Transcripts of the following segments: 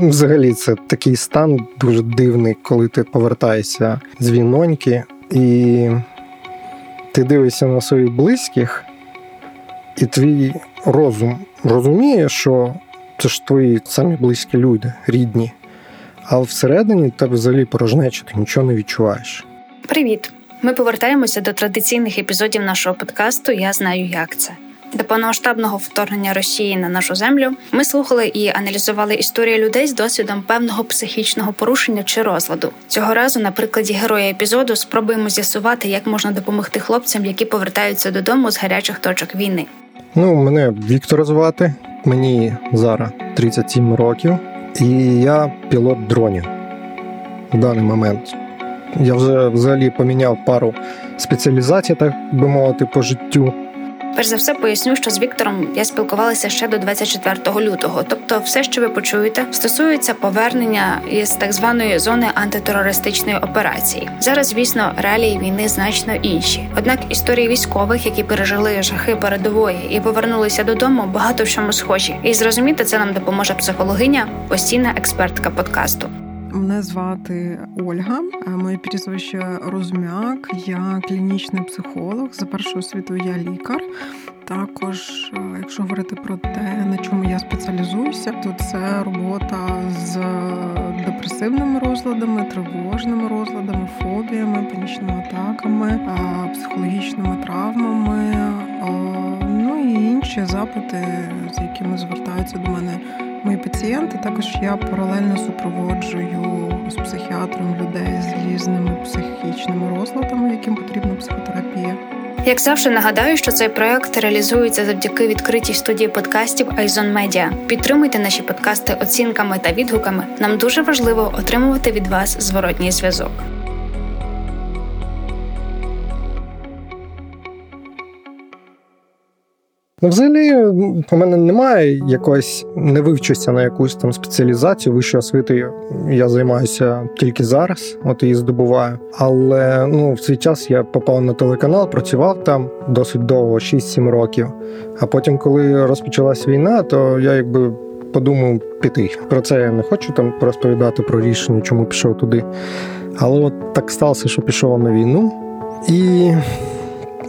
взагалі це такий стан дуже дивний, коли ти повертаєшся з війноньки і ти дивишся на своїх близьких, і твій розум розуміє, що це ж твої самі близькі люди, рідні. А всередині тебе взагалі порожнеча, ти нічого не відчуваєш. Привіт! Ми повертаємося до традиційних епізодів нашого подкасту Я знаю, як це. До повномасштабного вторгнення Росії на нашу землю ми слухали і аналізували історії людей з досвідом певного психічного порушення чи розладу. Цього разу, на прикладі героя епізоду, спробуємо з'ясувати, як можна допомогти хлопцям, які повертаються додому з гарячих точок війни. Ну, мене Віктор звати, мені зараз 37 років, і я пілот дронів в даний момент. Я вже взагалі поміняв пару спеціалізацій, так би мовити, по життю. Перш за все поясню, що з Віктором я спілкувалася ще до 24 лютого. Тобто, все, що ви почуєте, стосується повернення із так званої зони антитерористичної операції. Зараз, звісно, реалії війни значно інші. Однак історії військових, які пережили жахи передової і повернулися додому, багато в чому схожі. І зрозуміти це нам допоможе психологиня, постійна експертка подкасту. Мене звати Ольга, моє прізвище Розмяк. Я клінічний психолог. За першою освітою я лікар. Також, е, якщо говорити про те, на чому я спеціалізуюся, то це робота з депресивними розладами, тривожними розладами, фобіями, панічними атаками, е, психологічними травмами, е, ну і інші запити, з якими звертаються до мене мої пацієнти. Також я паралельно супроводжую з психіатром людей з різними психічними розладами, яким потрібна психотерапія. Як завжди нагадаю, що цей проект реалізується завдяки відкритій студії подкастів Айзон Медіа. Підтримуйте наші подкасти оцінками та відгуками. Нам дуже важливо отримувати від вас зворотній зв'язок. Ну, взагалі, у мене немає якогось не вивчуся на якусь там спеціалізацію вищої освіти. Я займаюся тільки зараз, от її здобуваю. Але ну в свій час я попав на телеканал, працював там досить довго, 6-7 років. А потім, коли розпочалась війна, то я якби подумав піти. Про це я не хочу там розповідати про рішення, чому пішов туди. Але от так сталося, що пішов на війну, і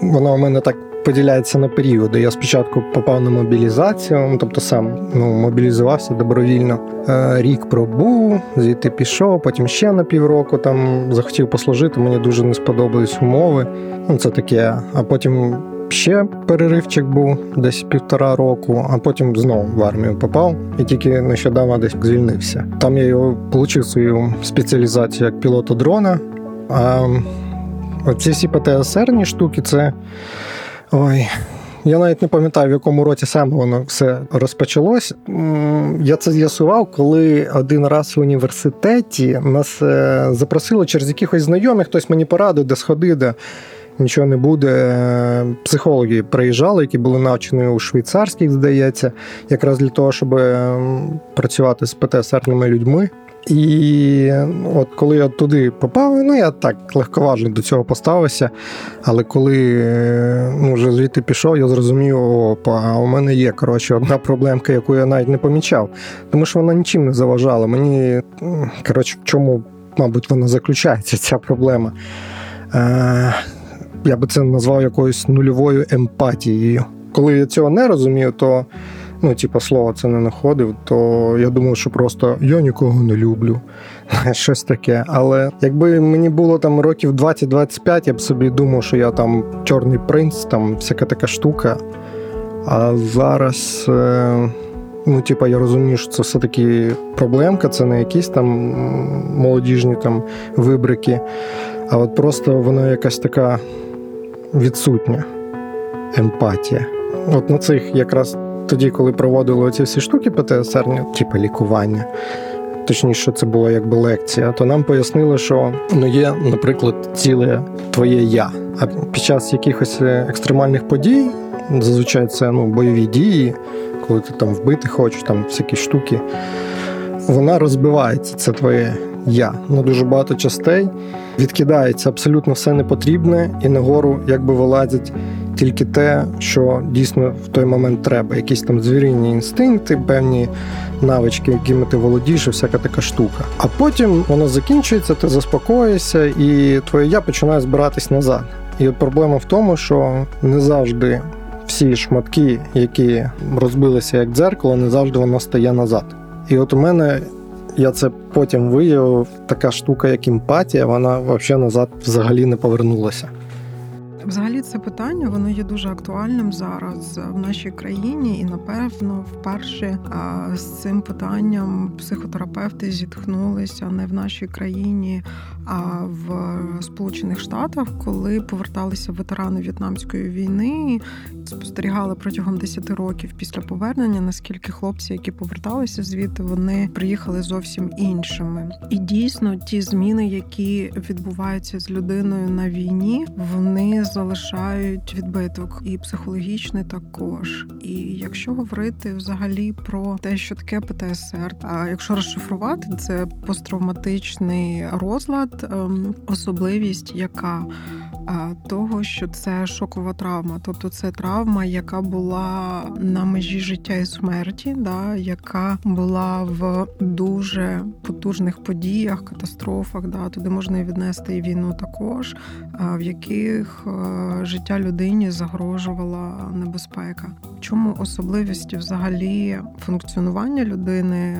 воно у мене так поділяється на періоди. Я спочатку попав на мобілізацію, тобто сам ну, мобілізувався добровільно. Е, рік пробув, звідти пішов, потім ще на півроку там захотів послужити. Мені дуже не сподобались умови. Ну, це таке. А потім. Ще переривчик був десь півтора року, а потім знову в армію попав і тільки нещодавно десь звільнився. Там я його отримав свою спеціалізацію як пілота дрона. А оці всі ПТСРні штуки це Ой. Я навіть не пам'ятаю, в якому році саме воно все розпочалось. Я це з'ясував, коли один раз в університеті нас е, запросили через якихось знайомих, хтось мені порадив, де сходи, де нічого не буде. Психологи приїжджали, які були навчені у швейцарських, здається, якраз для того, щоб працювати з ПТСРними людьми. І от коли я туди попав, ну я так легковажно до цього поставився. Але коли ну, вже звідти пішов, я зрозумів, опа, а у мене є коротше, одна проблемка, яку я навіть не помічав, тому що вона нічим не заважала. Мені коротше, в чому, мабуть, вона заключається, ця проблема. Е, Я би це назвав якоюсь нульовою емпатією. Коли я цього не розумію, то ну, типу, слова це не знаходив, то я думав, що просто я нікого не люблю. Щось таке. Але якби мені було там років 20-25, я б собі думав, що я там чорний принц, там всяка така штука. А зараз. Е, ну, типа, я розумію, що це все-таки проблемка, це не якісь там молодіжні там вибрики, а от просто воно якась така відсутня емпатія. От на цих якраз тоді, коли проводили ці всі штуки ПТСР, типу лікування. Точніше, це була якби лекція, то нам пояснили, що ну є, наприклад, ціле твоє я. А під час якихось е, екстремальних подій, зазвичай це ну, бойові дії, коли ти там вбити хочеш, там всякі штуки, вона розбивається, це твоє я. Ну дуже багато частей відкидається абсолютно все непотрібне, і нагору якби вилазять тільки те, що дійсно в той момент треба. Якісь там звірінні інстинкти, певні навички, якими ти володієш, і всяка така штука. А потім воно закінчується, ти заспокоїшся, і твоє я починає збиратись назад. І от проблема в тому, що не завжди всі шматки, які розбилися як дзеркало, не завжди воно стає назад. І от у мене я це потім виявив, така штука, як емпатія, вона взагалі назад взагалі не повернулася. Взагалі, це питання воно є дуже актуальним зараз в нашій країні, і напевно, вперше з цим питанням психотерапевти зітхнулися не в нашій країні, а в Сполучених Штатах, коли поверталися ветерани В'єтнамської війни, спостерігали протягом 10 років після повернення, наскільки хлопці, які поверталися звідти, вони приїхали зовсім іншими. І дійсно, ті зміни, які відбуваються з людиною на війні, вони залишають відбиток і психологічний також. І якщо говорити взагалі про те, що таке ПТСР, а якщо розшифрувати, це посттравматичний розлад, ем, особливість, яка того, що це шокова травма, тобто це травма, яка була на межі життя і смерті, да, яка була в дуже потужних подіях, катастрофах, да, туди можна віднести і війну також, в яких життя людині загрожувала небезпека. Чому особливості взагалі функціонування людини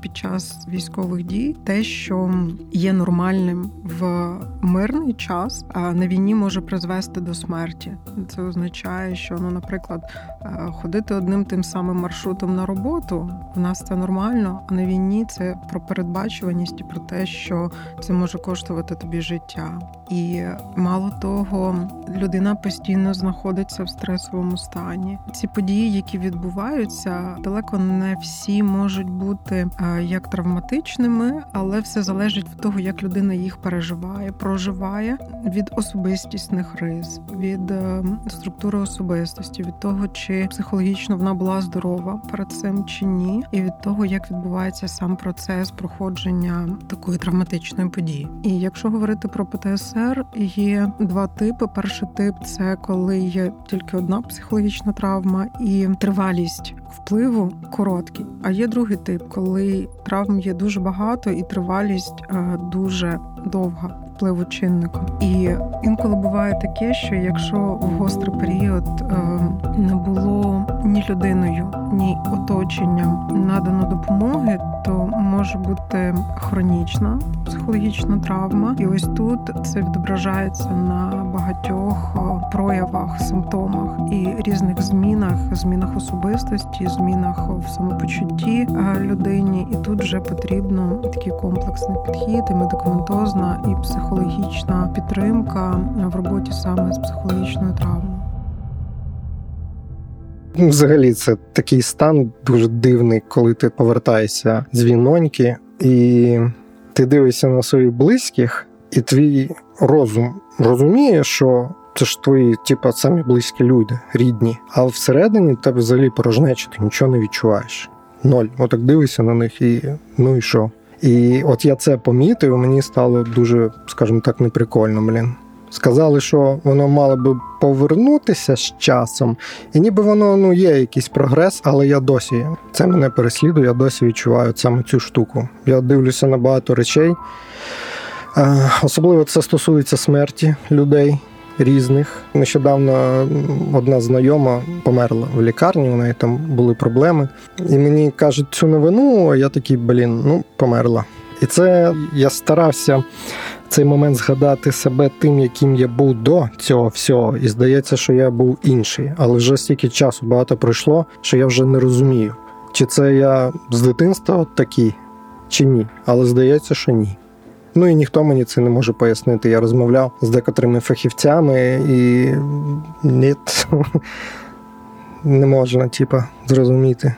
під час військових дій, те, що є нормальним в мирний час, а на війні може призвести до смерті. Це означає, що ну, наприклад, е, ходити одним тим самим маршрутом на роботу в нас це нормально, а на війні це про передбачуваність і про те, що це може коштувати тобі життя. І мало того, людина постійно знаходиться в стресовому стані. Ці події, які відбуваються, далеко не всі можуть бути е, як травматичними, але все залежить від того, як людина їх переживає, проживає від особистісних рис, від е, структури особистості, від того, чи психологічно вона була здорова перед цим чи ні, і від того, як відбувається сам процес проходження такої травматичної події. І якщо говорити про ПТСР є два типи. Перший тип це коли є тільки одна психологічна травма і тривалість впливу короткий. А є другий тип, коли травм є дуже багато і тривалість е, дуже довга впливу чинника. І інколи буває таке, що якщо в гострий період е, не було ні людиною, ні оточенням надано допомоги, то може бути хронічна психологічна травма, і ось тут це відображається на багатьох е, проявах, симптомах і різних змінах, змінах особистості, змінах в самопочутті е, людині. І тут вже потрібно такий комплексний підхід, і медикаментозна і психологічна підтримка в роботі саме з психологічною травмою. Ну, взагалі, це такий стан дуже дивний, коли ти повертаєшся з війноньки, і ти дивишся на своїх близьких, і твій розум розуміє, що це ж твої, типу, самі близькі люди, рідні. А всередині тебе взагалі порожнеча, ти нічого не відчуваєш. Ноль. Отак дивишся на них і ну і що? І от я це помітив, мені стало дуже, скажімо так, неприкольно, блін. Сказали, що воно мало би повернутися з часом, і ніби воно ну є якийсь прогрес, але я досі це мене переслідує, я досі відчуваю саме цю штуку. Я дивлюся на багато речей. Е, особливо це стосується смерті людей різних. Нещодавно одна знайома померла в лікарні, у неї там були проблеми. І мені кажуть цю новину, а я такий, блін, ну померла. І це я старався цей момент згадати себе тим, яким я був до цього всього, і здається, що я був інший. Але вже стільки часу багато пройшло, що я вже не розумію, чи це я з дитинства такий, чи ні. Але здається, що ні. Ну і ніхто мені це не може пояснити. Я розмовляв з декотрими фахівцями, і ні, не можна, типа, зрозуміти.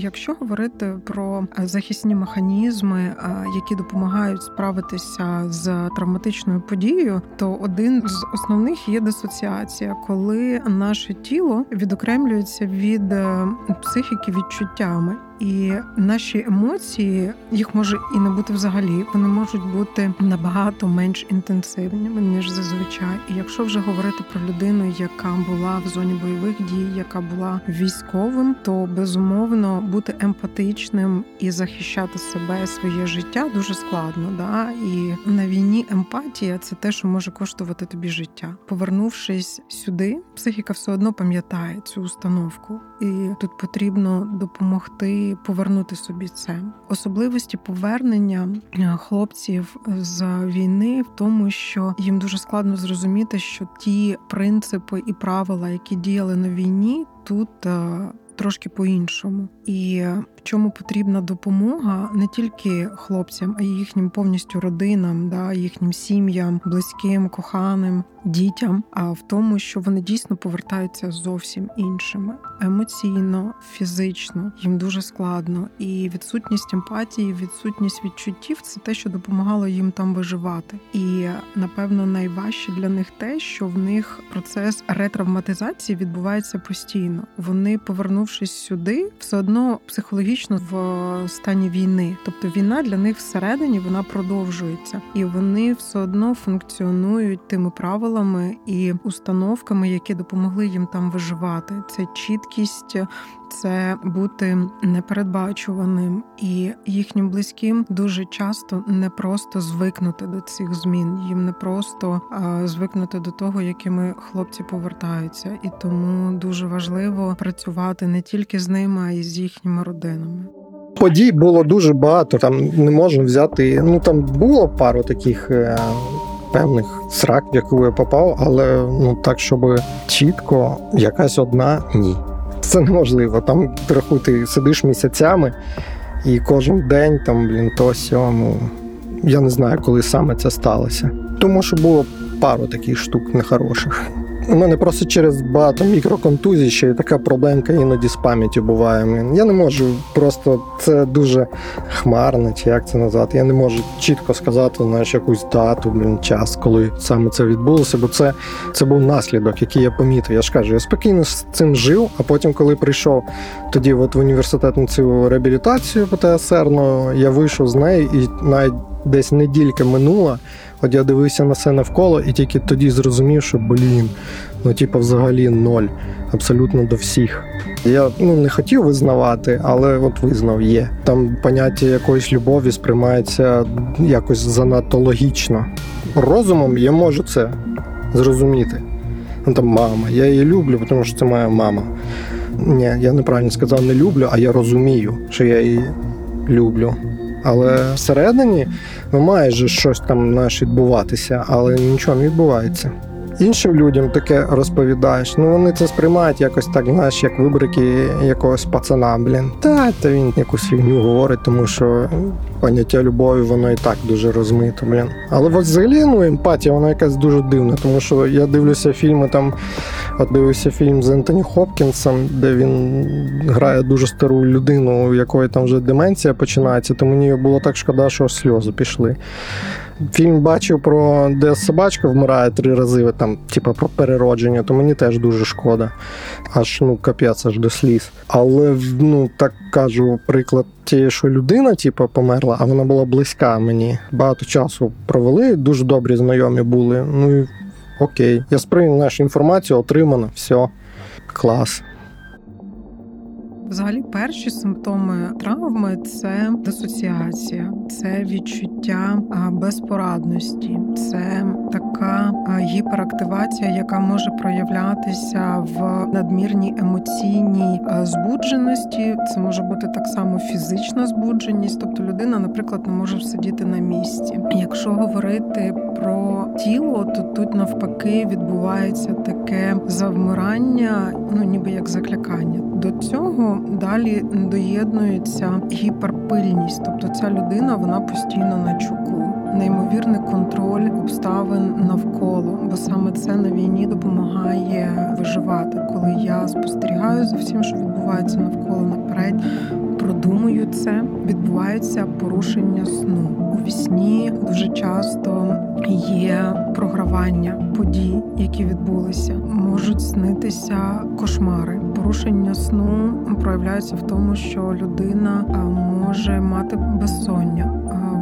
Якщо говорити про захисні механізми, які допомагають справитися з травматичною подією, то один з основних є дисоціація, коли наше тіло відокремлюється від е, психіки відчуттями. І наші емоції їх може і не бути взагалі. Вони можуть бути набагато менш інтенсивними ніж зазвичай. І якщо вже говорити про людину, яка була в зоні бойових дій, яка була військовим, то безумовно бути емпатичним і захищати себе, своє життя дуже складно. Да? І на війні емпатія це те, що може коштувати тобі життя. Повернувшись сюди, психіка все одно пам'ятає цю установку, і тут потрібно допомогти повернути собі це. Особливості повернення е, хлопців з війни в тому, що їм дуже складно зрозуміти, що ті принципи і правила, які діяли на війні, тут е, трошки по-іншому. І в чому потрібна допомога не тільки хлопцям, а й їхнім повністю родинам, да, їхнім сім'ям, близьким, коханим, дітям, а в тому, що вони дійсно повертаються зовсім іншими емоційно, фізично, їм дуже складно. І відсутність емпатії, відсутність відчуттів це те, що допомагало їм там виживати. І напевно найважче для них те, що в них процес ретравматизації відбувається постійно. Вони, повернувшись сюди, все одно психологічно в стані війни. Тобто війна для них всередині вона продовжується, і вони все одно функціонують тими правилами і установками, які допомогли їм там виживати. Це чіткість. Це бути непередбачуваним і їхнім близьким дуже часто не просто звикнути до цих змін, їм не просто звикнути до того, якими хлопці повертаються, і тому дуже важливо працювати не тільки з ними, а й з їхніми родинами. Подій було дуже багато. Там не можна взяти. Ну там було пару таких е, певних срак, в яку я попав, але ну так, щоб чітко якась одна ні. Це неможливо. Там рахуй, ти сидиш місяцями, і кожен день там, блін, то сьому. Я не знаю, коли саме це сталося. Тому що було пару таких штук нехороших. У мене просто через багато мікроконтузій ще така проблемка іноді з пам'яттю буває. Я не можу просто це дуже хмарне, чи як це назвати. Я не можу чітко сказати знаєш, якусь дату, блін, час, коли саме це відбулося, бо це це був наслідок, який я помітив. Я ж кажу, я спокійно з цим жив, а потім, коли прийшов тоді от в університет на цю реабілітацію ПТСР, ну, я вийшов з неї і навіть десь неділька минула. От я дивився на все навколо і тільки тоді зрозумів, що блін, ну типу, взагалі ноль, абсолютно до всіх. Я ну не хотів визнавати, але от визнав є. Там поняття якоїсь любові сприймається якось занадто логічно. Розумом я можу це зрозуміти. Ну там мама, я її люблю, тому що це моя мама. Ні, я неправильно сказав, не люблю, а я розумію, що я її люблю. Але всередині ну, має же щось там наш відбуватися, але нічого не відбувається іншим людям таке розповідаєш, ну вони це сприймають якось так, знаєш, як вибрики якогось пацана, блін. Та та він якусь фігню говорить, тому що поняття любові, воно і так дуже розмито, блін. Але взагалі ну, емпатія, вона якась дуже дивна, тому що я дивлюся фільми там, от дивився фільм з Ентоні Хопкінсом, де він грає дуже стару людину, у якої там вже деменція починається, то мені було так шкода, що сльози пішли. Фільм бачив про де собачка вмирає три рази, там, типу, про переродження, то мені теж дуже шкода. Аж ну капець, аж до сліз. Але ну так кажу, приклад тієї, що людина, типу, померла, а вона була близька мені. Багато часу провели, дуже добрі знайомі були. Ну і окей. Я сприйняв нашу інформацію, отримано, все, клас. Взагалі, перші симптоми травми це дисоціація, це відчуття безпорадності, це така гіперактивація, яка може проявлятися в надмірній емоційній збудженості. Це може бути так само фізична збудженість, тобто людина, наприклад, не може сидіти на місці. Якщо говорити про тіло, то тут навпаки відбувається таке завмирання, ну ніби як заклякання. До цього далі доєднується гіперпильність, тобто ця людина вона постійно на чуку. Неймовірний контроль обставин навколо, бо саме це на війні допомагає виживати. Коли я спостерігаю за всім, що відбувається навколо наперед, продумую це, відбувається порушення сну. У вісні дуже часто є програвання подій, які відбулися, можуть снитися кошмари. Порушення сну проявляється в тому, що людина може мати безсоння,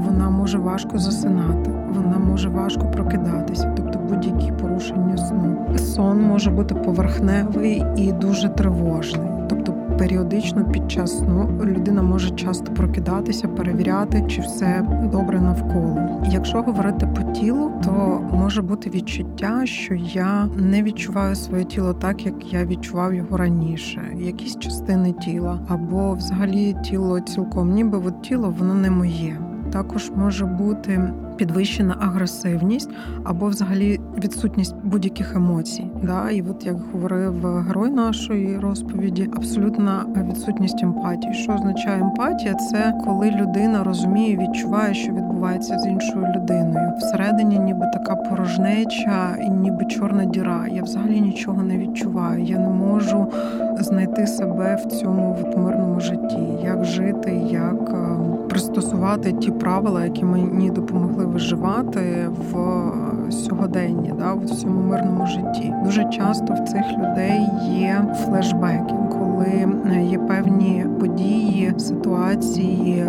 вона може важко засинати, вона може важко прокидатися, тобто будь-які порушення сну. Сон може бути поверхневий і дуже тривожний, тобто періодично під час сну людина може часто прокидатися, перевіряти, чи все добре навколо. Якщо говорити по тілу, то може бути відчуття, що я не відчуваю своє тіло так, як я відчував його раніше, якісь частини тіла, або взагалі тіло цілком, ніби от тіло воно не моє. Також може бути підвищена агресивність або взагалі відсутність будь-яких емоцій. Да? І от як говорив герой нашої розповіді, абсолютна відсутність емпатії. Що означає емпатія? Це коли людина розуміє, відчуває, що відбувається з іншою людиною. Всередині, ніби така порожнеча, і ніби чорна діра. Я взагалі нічого не відчуваю. Я не можу знайти себе в цьому мирному житті, як жити, як е, пристосувати ті правила, які мені допомогли виживати в сьогоденні, да, в цьому мирному житті. Дуже часто в цих людей є флешбеки, коли є певні події, ситуації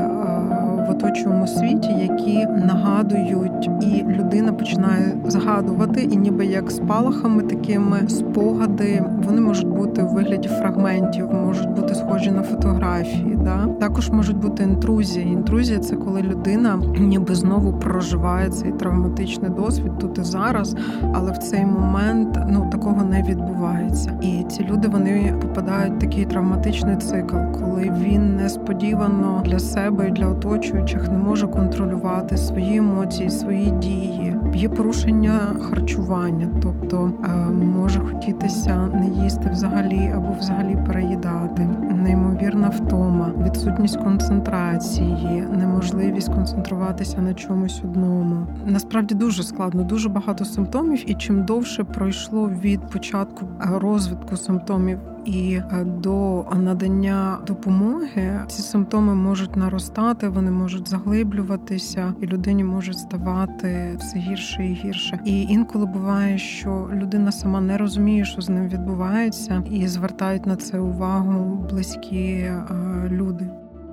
в оточуєму світі, які нагадують, і людина починає згадувати, і ніби як спалахами, такими спогади вони можуть бути в вигляді фрагментів, можуть бути схожі на фотографії. Да? Також можуть бути інтрузії. Інтрузія це коли людина ніби знову проживає цей травматичний досвід тут і зараз, але в цей момент ну такого не відбувається. І ці люди вони попадають в такий травматичний цикл, коли він несподівано для себе і для оточуючих оточуючих, не може контролювати свої емоції, свої дії. Є порушення харчування, тобто е, може хотітися не їсти взагалі або взагалі переїдати, неймовірна втома, відсутність концентрації, неможливість концентруватися на чомусь одному. Насправді дуже складно, дуже багато симптомів, і чим довше пройшло від початку розвитку симптомів і е, до надання допомоги ці симптоми можуть наростати, вони можуть заглиблюватися, і людині може ставати все гірше і гірше. І інколи буває, що людина сама не розуміє, що з ним відбувається, і звертають на це увагу близькі е, люди.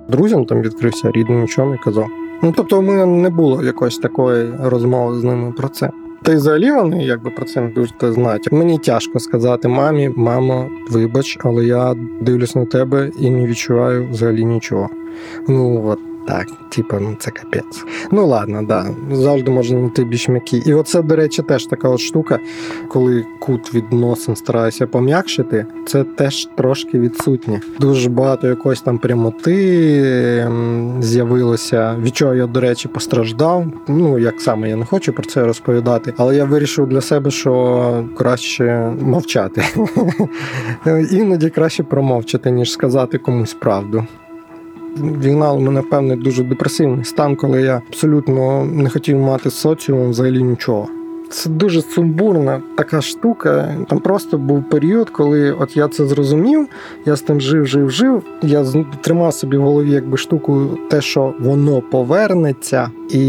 Друзям там відкрився рідним нічого не казав. Ну тобто, мене не було якоїсь такої розмови з ними про це. Та й взагалі вони якби про це не дуже знають. Мені тяжко сказати мамі, мамо, вибач, але я дивлюсь на тебе і не відчуваю взагалі нічого. Ну от так, типа, ну це капець. Ну ладно, да. Завжди можна знайти більш м'які. І оце, до речі, теж така от штука, коли кут відносин стараюся пом'якшити, це теж трошки відсутнє. Дуже багато якоїсь там прямоти з'явилося. Від чого я, до речі, постраждав. Ну, як саме я не хочу про це розповідати, але я вирішив для себе, що краще мовчати. Іноді краще промовчати, ніж сказати комусь правду вігнав мене в певний дуже депресивний стан, коли я абсолютно не хотів мати з соціумом взагалі нічого. Це дуже сумбурна така штука. Там просто був період, коли от я це зрозумів, я з тим жив, жив, жив. Я тримав собі в голові якби штуку, те, що воно повернеться, і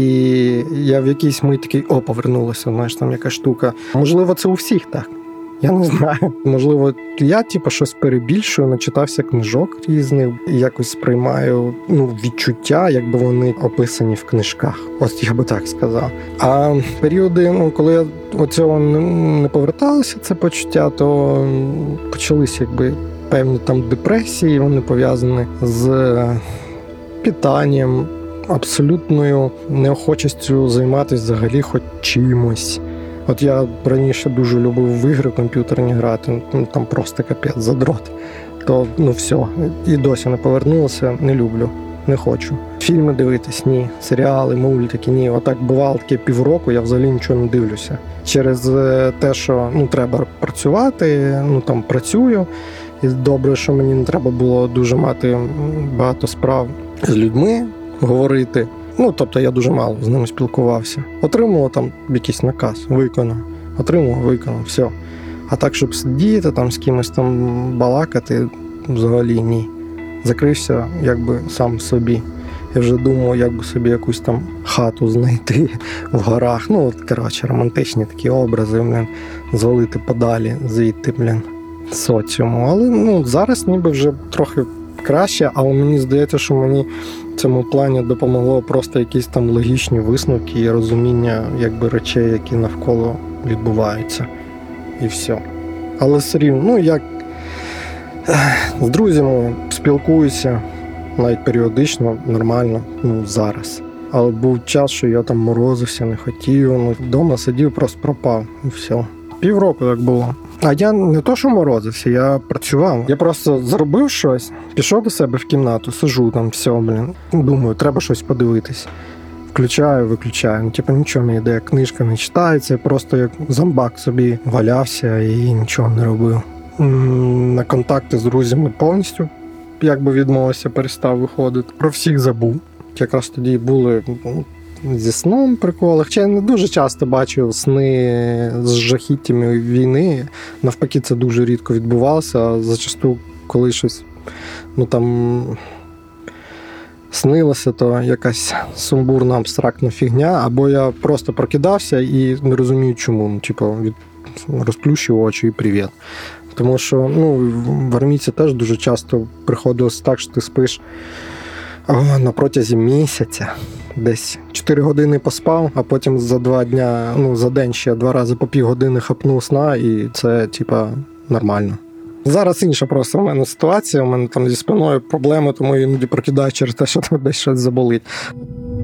я в якійсь мить такий о, повернулося. Знаєш, там яка штука. Можливо, це у всіх так. Я не знаю. Можливо, я типу, щось перебільшую, начитався книжок різних, і якось сприймаю ну, відчуття, якби вони описані в книжках. Ось я би так сказав. А періоди, ну коли я оцього не поверталося, це почуття, то почалися якби певні там депресії, вони пов'язані з питанням, абсолютною неохочістю займатися взагалі хоч чимось. От я раніше дуже любив в ігри комп'ютерні грати, ну там просто капець задрот. То ну все, і досі не повернулося, не люблю, не хочу. Фільми дивитись, ні, серіали, мультики, ні. Отак бувало таке півроку, я взагалі нічого не дивлюся. Через е, те, що ну треба працювати, ну там працюю. І добре, що мені не треба було дуже мати багато справ з людьми говорити. Ну, тобто я дуже мало з ними спілкувався. Отримував там якийсь наказ, виконав, отримував, виконав, все. А так, щоб сидіти там з кимось там балакати, взагалі ні. Закрився якби сам собі. Я вже думав, як би собі якусь там хату знайти в горах. Ну, от, коротше, романтичні такі образи, блін, звалити подалі, звідти, блін. соціуму. Але ну, зараз ніби вже трохи краще, але мені здається, що мені в цьому плані допомогло просто якісь там логічні висновки і розуміння якби речей, які навколо відбуваються. І все. Але все рівно, ну як з друзями спілкуюся навіть періодично, нормально, ну зараз. Але був час, що я там морозився, не хотів. Ну, Вдома сидів, просто пропав і все. Півроку так було. А я не то, що морозився, я працював. Я просто зробив щось, пішов до себе в кімнату, сижу там, все, блін. Думаю, треба щось подивитись. Включаю, виключаю. Ну, типу, нічого не йде, книжка не читається, просто як зомбак собі валявся і нічого не робив. На контакти з друзями повністю якби відмовився, перестав виходити. Про всіх забув. Якраз тоді були ну, зі сном приколи. Хоча я не дуже часто бачив сни з жахіттями війни. Навпаки, це дуже рідко відбувалося. Зачасту, коли щось ну там снилося, то якась сумбурна абстрактна фігня, або я просто прокидався і не розумію, чому. Ну, типу, від розплющив очі і привіт. Тому що ну, в армійці теж дуже часто приходилось так, що ти спиш о, на протязі місяця. Десь 4 години поспав, а потім за два дня, ну за день ще два рази по півгодини хапнув сна, і це, типа, нормально. Зараз інша просто в мене ситуація. У мене там зі спиною проблеми, тому іноді прокидаю через те, що там десь щось заболить.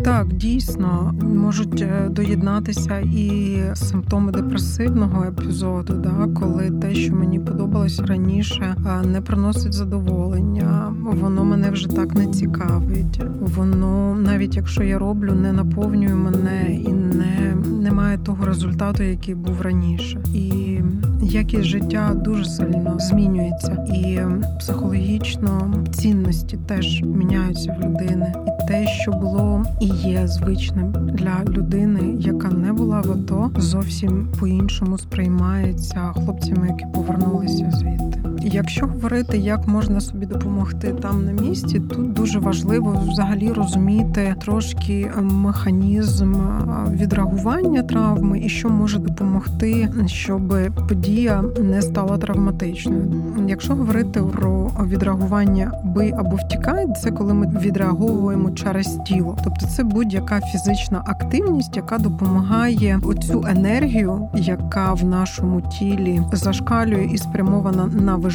Так, дійсно можуть е, доєднатися і симптоми депресивного епізоду, да, коли те, що мені подобалось раніше, не приносить задоволення, воно мене вже так не цікавить. Воно, навіть якщо я роблю, не наповнює мене і не, не має того результату, який був раніше. І якість життя дуже сильно змінюється, і психологічно цінності теж міняються в людини, і те, що було і є звичним для людини, яка не була в АТО, зовсім по-іншому сприймається хлопцями, які повернулися звідти. Якщо говорити, як можна собі допомогти там на місці, тут дуже важливо взагалі розуміти трошки механізм відреагування травми і що може допомогти, щоб подія не стала травматичною. Якщо говорити про відреагування бий або втікай, це коли ми відреаговуємо через тіло, тобто це будь-яка фізична активність, яка допомагає оцю енергію, яка в нашому тілі зашкалює і спрямована на виживання,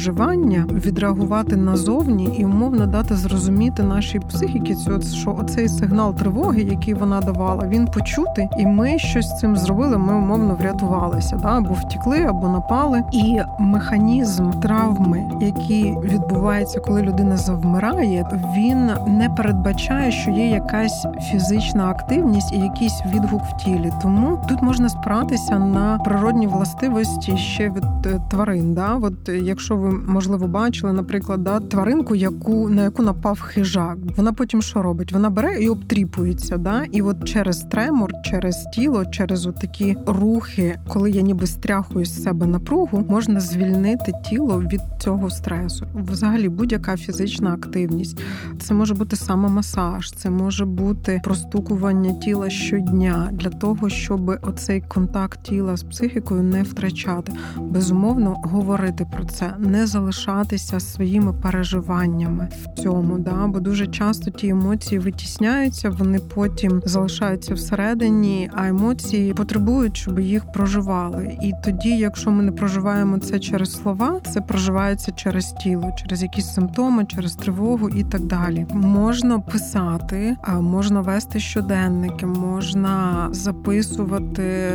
відреагувати назовні і умовно дати зрозуміти нашій психіці, що оцей сигнал тривоги, який вона давала, він почути, і ми щось з цим зробили. Ми умовно врятувалися, да або втікли, або напали. І механізм травми, який відбувається, коли людина завмирає, він не передбачає, що є якась фізична активність і якийсь відгук в тілі. Тому тут можна спиратися на природні властивості ще від е, тварин. Да? От е, якщо ви можливо бачили, наприклад, да, тваринку, яку на яку напав хижак, вона потім що робить? Вона бере і обтріпується. Да? І от через тремор, через тіло, через такі рухи, коли я ніби стряхую з себе напругу, можна звільнити тіло від цього стресу. Взагалі, будь-яка фізична активність. Це може бути самомасаж, це може бути простукування тіла щодня для того, щоб оцей контакт тіла з психікою не втрачати. Безумовно, говорити про це, не залишатися своїми переживаннями в цьому, да бо дуже часто ті емоції витісняються, вони потім залишаються всередині, а емоції потребують, щоб їх проживали. І тоді, якщо ми не проживаємо це через слова, це проживається через тіло, через якісь симптоми, через тривогу і так далі. Можна писати, можна вести щоденники, можна записувати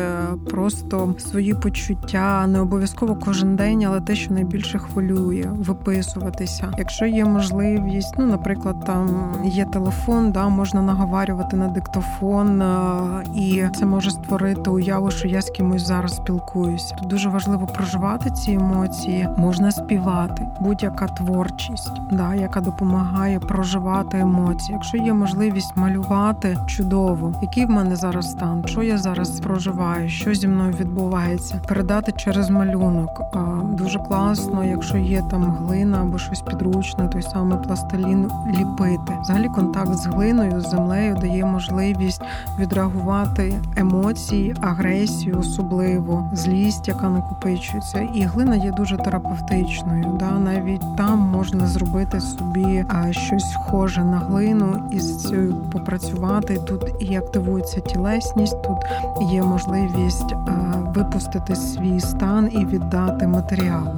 просто свої почуття, не обов'язково кожен день, але те, що найбільше хвилює, виписуватися. Якщо є можливість, ну наприклад, там є телефон, да можна наговарювати на диктофон, і це може створити уяву, що я з кимось зараз спілкуюся. Тут дуже важливо проживати ці емоції, можна співати, будь-яка творчість, да, яка допомагає проживати емоції. Якщо є можливість малювати чудово, який в мене зараз стан, що я зараз проживаю, що зі мною відбувається, передати через малюнок дуже класно якщо є там глина або щось підручне, той самий пластилін ліпити. Взагалі, контакт з глиною, з землею дає можливість відреагувати емоції, агресію, особливо злість, яка накопичується, і глина є дуже терапевтичною. Да, навіть там можна зробити собі щось схоже на глину і з цю попрацювати. Тут і активується тілесність, тут є можливість випустити свій стан і віддати матеріалу.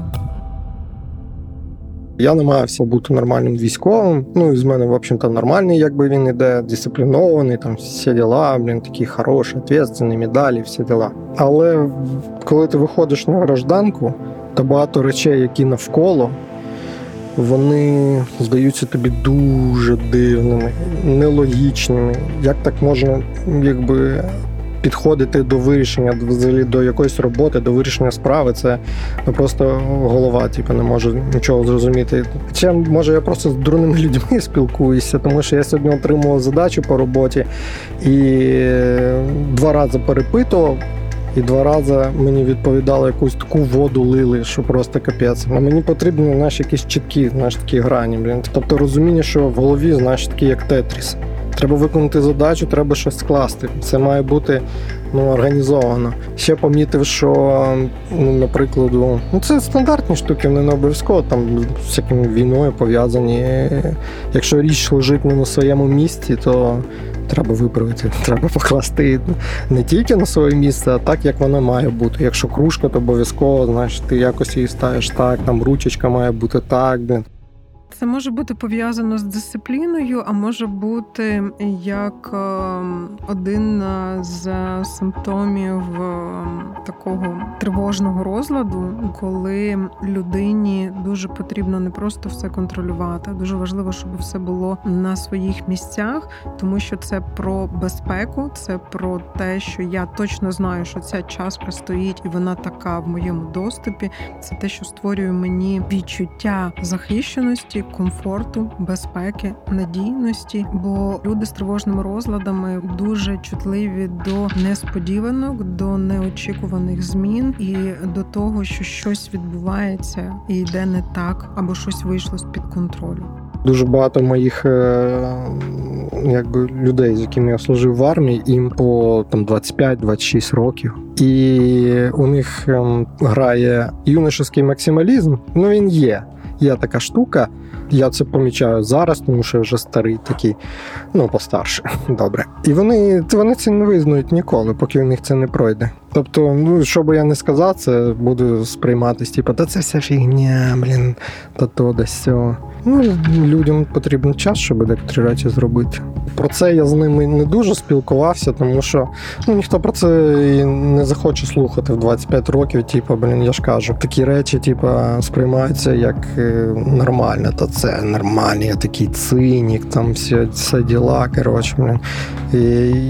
Я намагався бути нормальним військовим. Ну і з мене, в общем-то, нормальний, якби він іде, дисциплінований, там всі діла, блін, такі хороші, відповідальні, медалі, всі діла. Але коли ти виходиш на гражданку, то багато речей, які навколо, вони здаються тобі дуже дивними, нелогічними. Як так можна, якби підходити до вирішення взагалі до якоїсь роботи, до вирішення справи, це ну, просто голова, типу, не може нічого зрозуміти. Чи може я просто з дурними людьми спілкуюся, тому що я сьогодні отримував задачу по роботі і два рази перепитував. І два рази мені відповідали якусь таку воду лили, що просто капець. А мені потрібні знаєш, якісь чіткі знаєш, такі грані. Блін. Тобто розуміння, що в голові знаєш, такі як тетріс. Треба виконати задачу, треба щось скласти. Це має бути ну, організовано. Ще помітив, що, ну, наприклад, ну це стандартні штуки, вони не обов'язково там з всякими війною пов'язані. Якщо річ лежить не на своєму місці, то треба виправити, треба покласти не тільки на своє місце, а так, як воно має бути. Якщо кружка, то обов'язково, значить, ти якось її ставиш так, там ручечка має бути так. Блин. Це може бути пов'язано з дисципліною, а може бути як ем, один з симптомів ем, такого тривожного розладу, коли людині дуже потрібно не просто все контролювати, дуже важливо, щоб все було на своїх місцях, тому що це про безпеку, це про те, що я точно знаю, що ця частка стоїть, і вона така в моєму доступі. Це те, що створює мені відчуття захищеності комфорту, безпеки, надійності, бо люди з тривожними розладами дуже чутливі до несподіванок, до неочікуваних змін і до того, що щось відбувається і йде не так, або щось вийшло з під контролю. Дуже багато моїх е, якби людей, з якими я служив в армії, їм по там 25-26 років, і у них ем, грає юношеський максималізм. Ну він є. Є така штука. Я це помічаю зараз, тому що я вже старий такий, ну постарше. Добре. І вони вони це не визнають ніколи, поки у них це не пройде. Тобто, ну що би я не сказав, це буде сприйматися, типу, та це вся фігня, блін, та то да сьо. Ну, людям потрібен час, щоб декотрі речі зробити. Про це я з ними не дуже спілкувався, тому що ну, ніхто про це і не захоче слухати в 25 років. Типу, блін, я ж кажу, такі речі, типу, сприймаються як е, нормально, та це нормально, я такий цинік, там всі все діла. Коротше, блін. І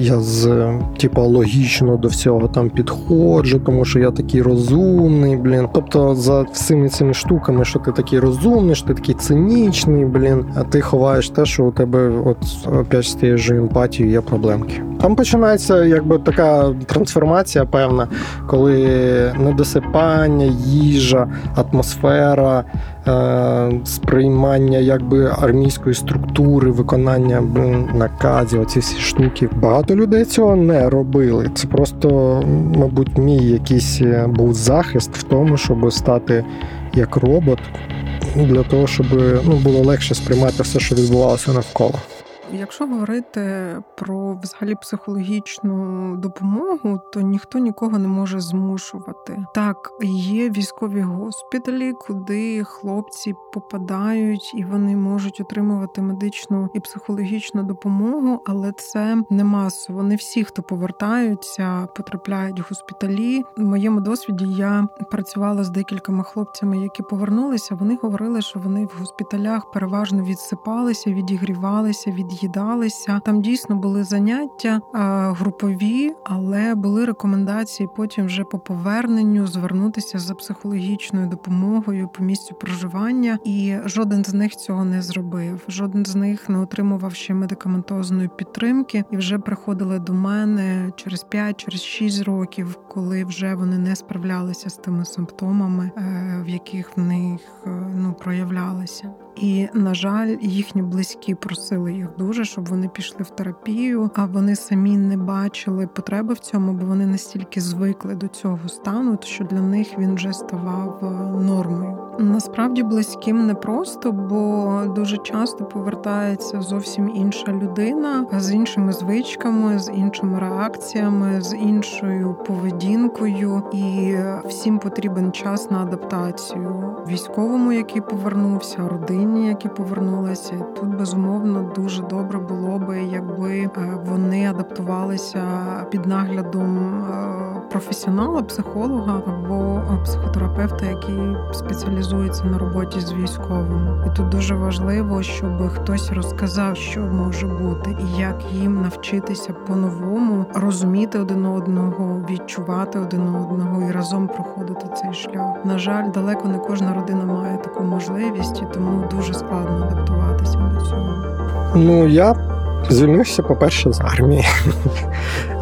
я з типу, логічно до всього там підходжу, тому що я такий розумний, блін. Тобто за всіми цими штуками, що ти такий розумний, що ти такий цинічний, блін, а ти ховаєш те, що у тебе от опять з тією ж емпатією є проблемки. Там починається якби така трансформація, певна, коли недосипання, їжа, атмосфера. Е, сприймання якби армійської структури, виконання наказів, оці всі штуки. Багато людей цього не робили. Це просто, мабуть, мій якийсь е, був захист в тому, щоб стати як робот, для того, щоб ну, було легше сприймати все, що відбувалося навколо. Якщо говорити про взагалі психологічну допомогу, то ніхто нікого не може змушувати. Так, є військові госпіталі, куди хлопці попадають і вони можуть отримувати медичну і психологічну допомогу, але це не масово. Не всі, хто повертаються, потрапляють в госпіталі. В моєму досвіді я працювала з декількома хлопцями, які повернулися. Вони говорили, що вони в госпіталях переважно відсипалися, відігрівалися від від'їдалися. Там дійсно були заняття групові, але були рекомендації потім вже по поверненню звернутися за психологічною допомогою по місцю проживання, і жоден з них цього не зробив. Жоден з них не отримував ще медикаментозної підтримки і вже приходили до мене через 5 через 6 років, коли вже вони не справлялися з тими симптомами, е, в яких в них е, ну проявлялися. І на жаль, їхні близькі просили їх дуже, щоб вони пішли в терапію. А вони самі не бачили потреби в цьому, бо вони настільки звикли до цього стану, що для них він вже ставав е, нормою. Насправді близьким не просто, бо дуже часто повертається зовсім інша людина з іншими звичками, з іншими реакціями, з іншою поведінкою, і всім потрібен час на адаптацію військовому, який повернувся, родині, які повернулися. Тут безумовно дуже добре було би, якби е, вони адаптувалися під наглядом е, професіонала, психолога або психотерапевта, який спеціалізується на роботі з військовими. І тут дуже важливо, щоб хтось розказав, що може бути, і як їм навчитися по-новому розуміти один одного, відчувати один одного і разом проходити цей шлях. На жаль, далеко не кожна родина має таку можливість, і тому дуже складно адаптуватися до цього. Ну я Звільнився, по-перше, з армії.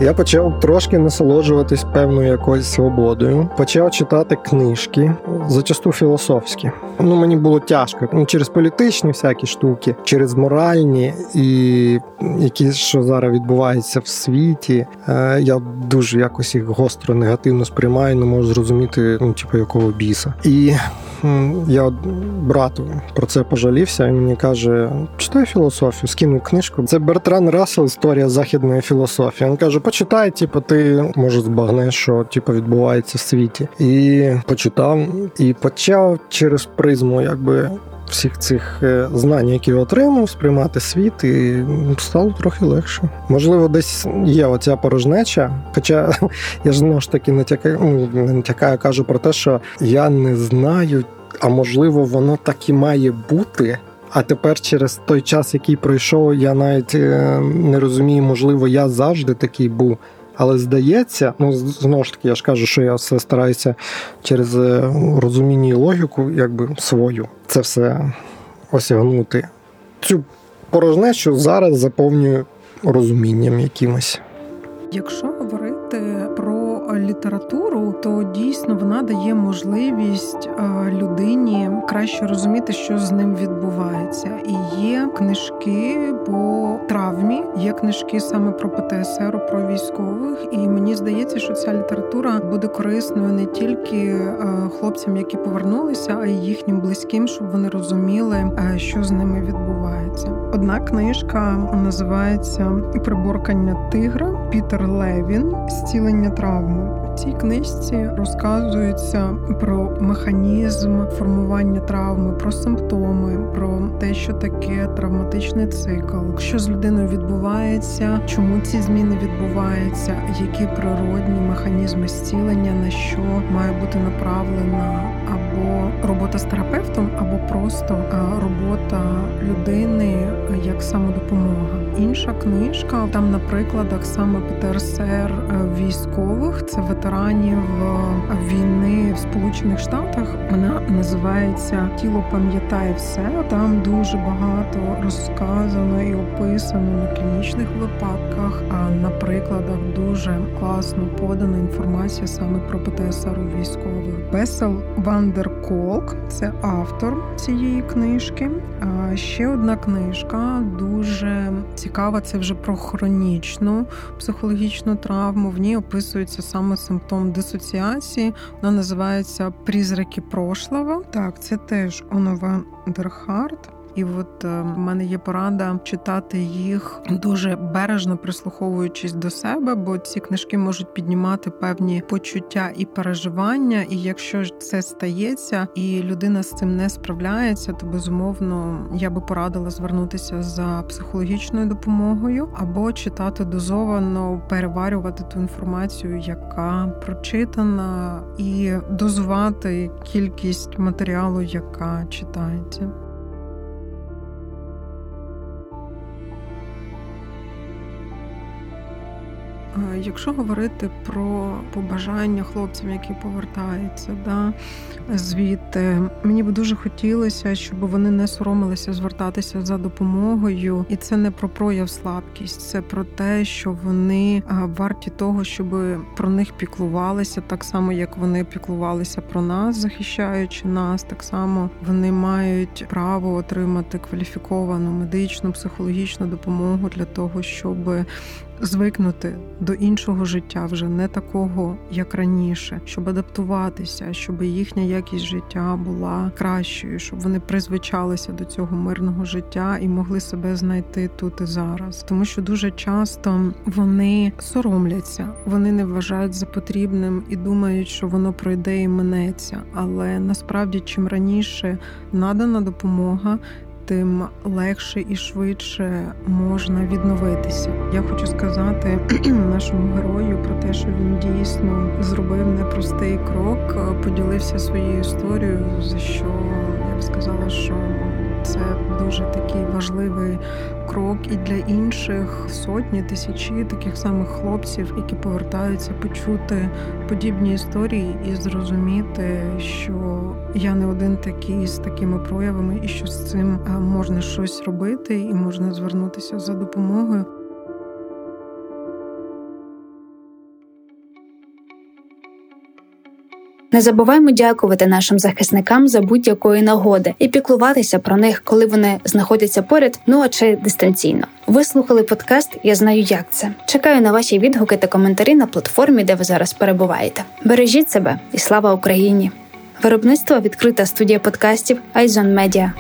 Я почав трошки насолоджуватись певною якоюсь свободою. Почав читати книжки, зачасту філософські. Ну мені було тяжко ну, через політичні всякі штуки, через моральні і які що зараз відбуваються в світі. Е, я дуже якось їх гостро негативно сприймаю, не можу зрозуміти, ну типу якого біса. І я брату про це пожалівся. Він мені каже: читай філософію, скинув книжку. Це Бертран Рассел, історія західної філософії. Він каже: почитай, типу, ти може збагнеш, що типу, відбувається в світі. І почитав, і почав через призму, якби. Всіх цих е, знань, які отримав, сприймати світ, і стало трохи легше. Можливо, десь є оця порожнеча. Хоча я ж знову ж таки натякаю, ну, не натякаю, кажу про те, що я не знаю, а можливо, воно так і має бути. А тепер, через той час, який пройшов, я навіть е, не розумію, можливо, я завжди такий був. Але здається, ну знову ж таки, я ж кажу, що я все стараюся через е, розуміння і логіку, якби свою, це все осягнути. Цю порожнечу зараз заповнюю розумінням якимось. Якщо говорити про літературу, то дійсно вона дає можливість е, людині краще розуміти, що з ним відбувається. І є книжки по травмі, є книжки саме про ПТСР, про військових. І мені здається, що ця література буде корисною не тільки е, хлопцям, які повернулися, а й їхнім близьким, щоб вони розуміли, е, що з ними відбувається. Одна книжка називається Приборкання тигра Пітер Левін Зцілення травми. В цій книжці розказується про механізм формування травми, про симптоми, про те, що таке травматичний цикл, що з людиною відбувається, чому ці зміни відбуваються, які природні механізми зцілення, на що має бути направлена робота з терапевтом, або просто робота людини як самодопомога. Інша книжка там на прикладах саме ПТРСР військових це ветеранів війни в Сполучених Штатах. Вона називається Тіло пам'ятає все. Там дуже багато розказано і описано на клінічних випадках. А на прикладах дуже класно подана інформація саме про ПТСР у військових. Бессел ван дер Колк це автор цієї книжки. А ще одна книжка дуже цікава. Це вже про хронічну психологічну травму. В ній описується саме симптом дисоціації. Вона називається Призраки прошлого. Так, це теж Онно ван дер Харт. І от е, в мене є порада читати їх дуже бережно прислуховуючись до себе, бо ці книжки можуть піднімати певні почуття і переживання. І якщо це стається, і людина з цим не справляється, то безумовно я би порадила звернутися за психологічною допомогою або читати дозовано, переварювати ту інформацію, яка прочитана, і дозувати кількість матеріалу, яка читається. Якщо говорити про побажання хлопцям, які повертаються, да, звідти мені б дуже хотілося, щоб вони не соромилися звертатися за допомогою, і це не про прояв слабкість, це про те, що вони варті того, щоб про них піклувалися, так само як вони піклувалися про нас, захищаючи нас, так само вони мають право отримати кваліфіковану медичну психологічну допомогу для того, щоб звикнути до іншого життя, вже не такого, як раніше, щоб адаптуватися, щоб їхня якість життя була кращою, щоб вони призвичалися до цього мирного життя і могли себе знайти тут і зараз, тому що дуже часто вони соромляться, вони не вважають за потрібним і думають, що воно пройде і минеться. Але насправді, чим раніше надана допомога, тим легше і швидше можна відновитися. Я хочу сказати нашому герою про те, що він дійсно зробив непростий крок, поділився своєю історією, за що я б сказала, що це дуже такий важливий крок і для інших сотні тисячі таких самих хлопців, які повертаються почути подібні історії і зрозуміти, що я не один такий з такими проявами, і що з цим е, можна щось робити, і можна звернутися за допомогою. Не забуваймо дякувати нашим захисникам за будь-якої нагоди і піклуватися про них, коли вони знаходяться поряд, ну а чи дистанційно. Ви слухали подкаст Я знаю, як це. Чекаю на ваші відгуки та коментарі на платформі, де ви зараз перебуваєте. Бережіть себе і слава Україні! Виробництво відкрита студія подкастів Айзон Медіа.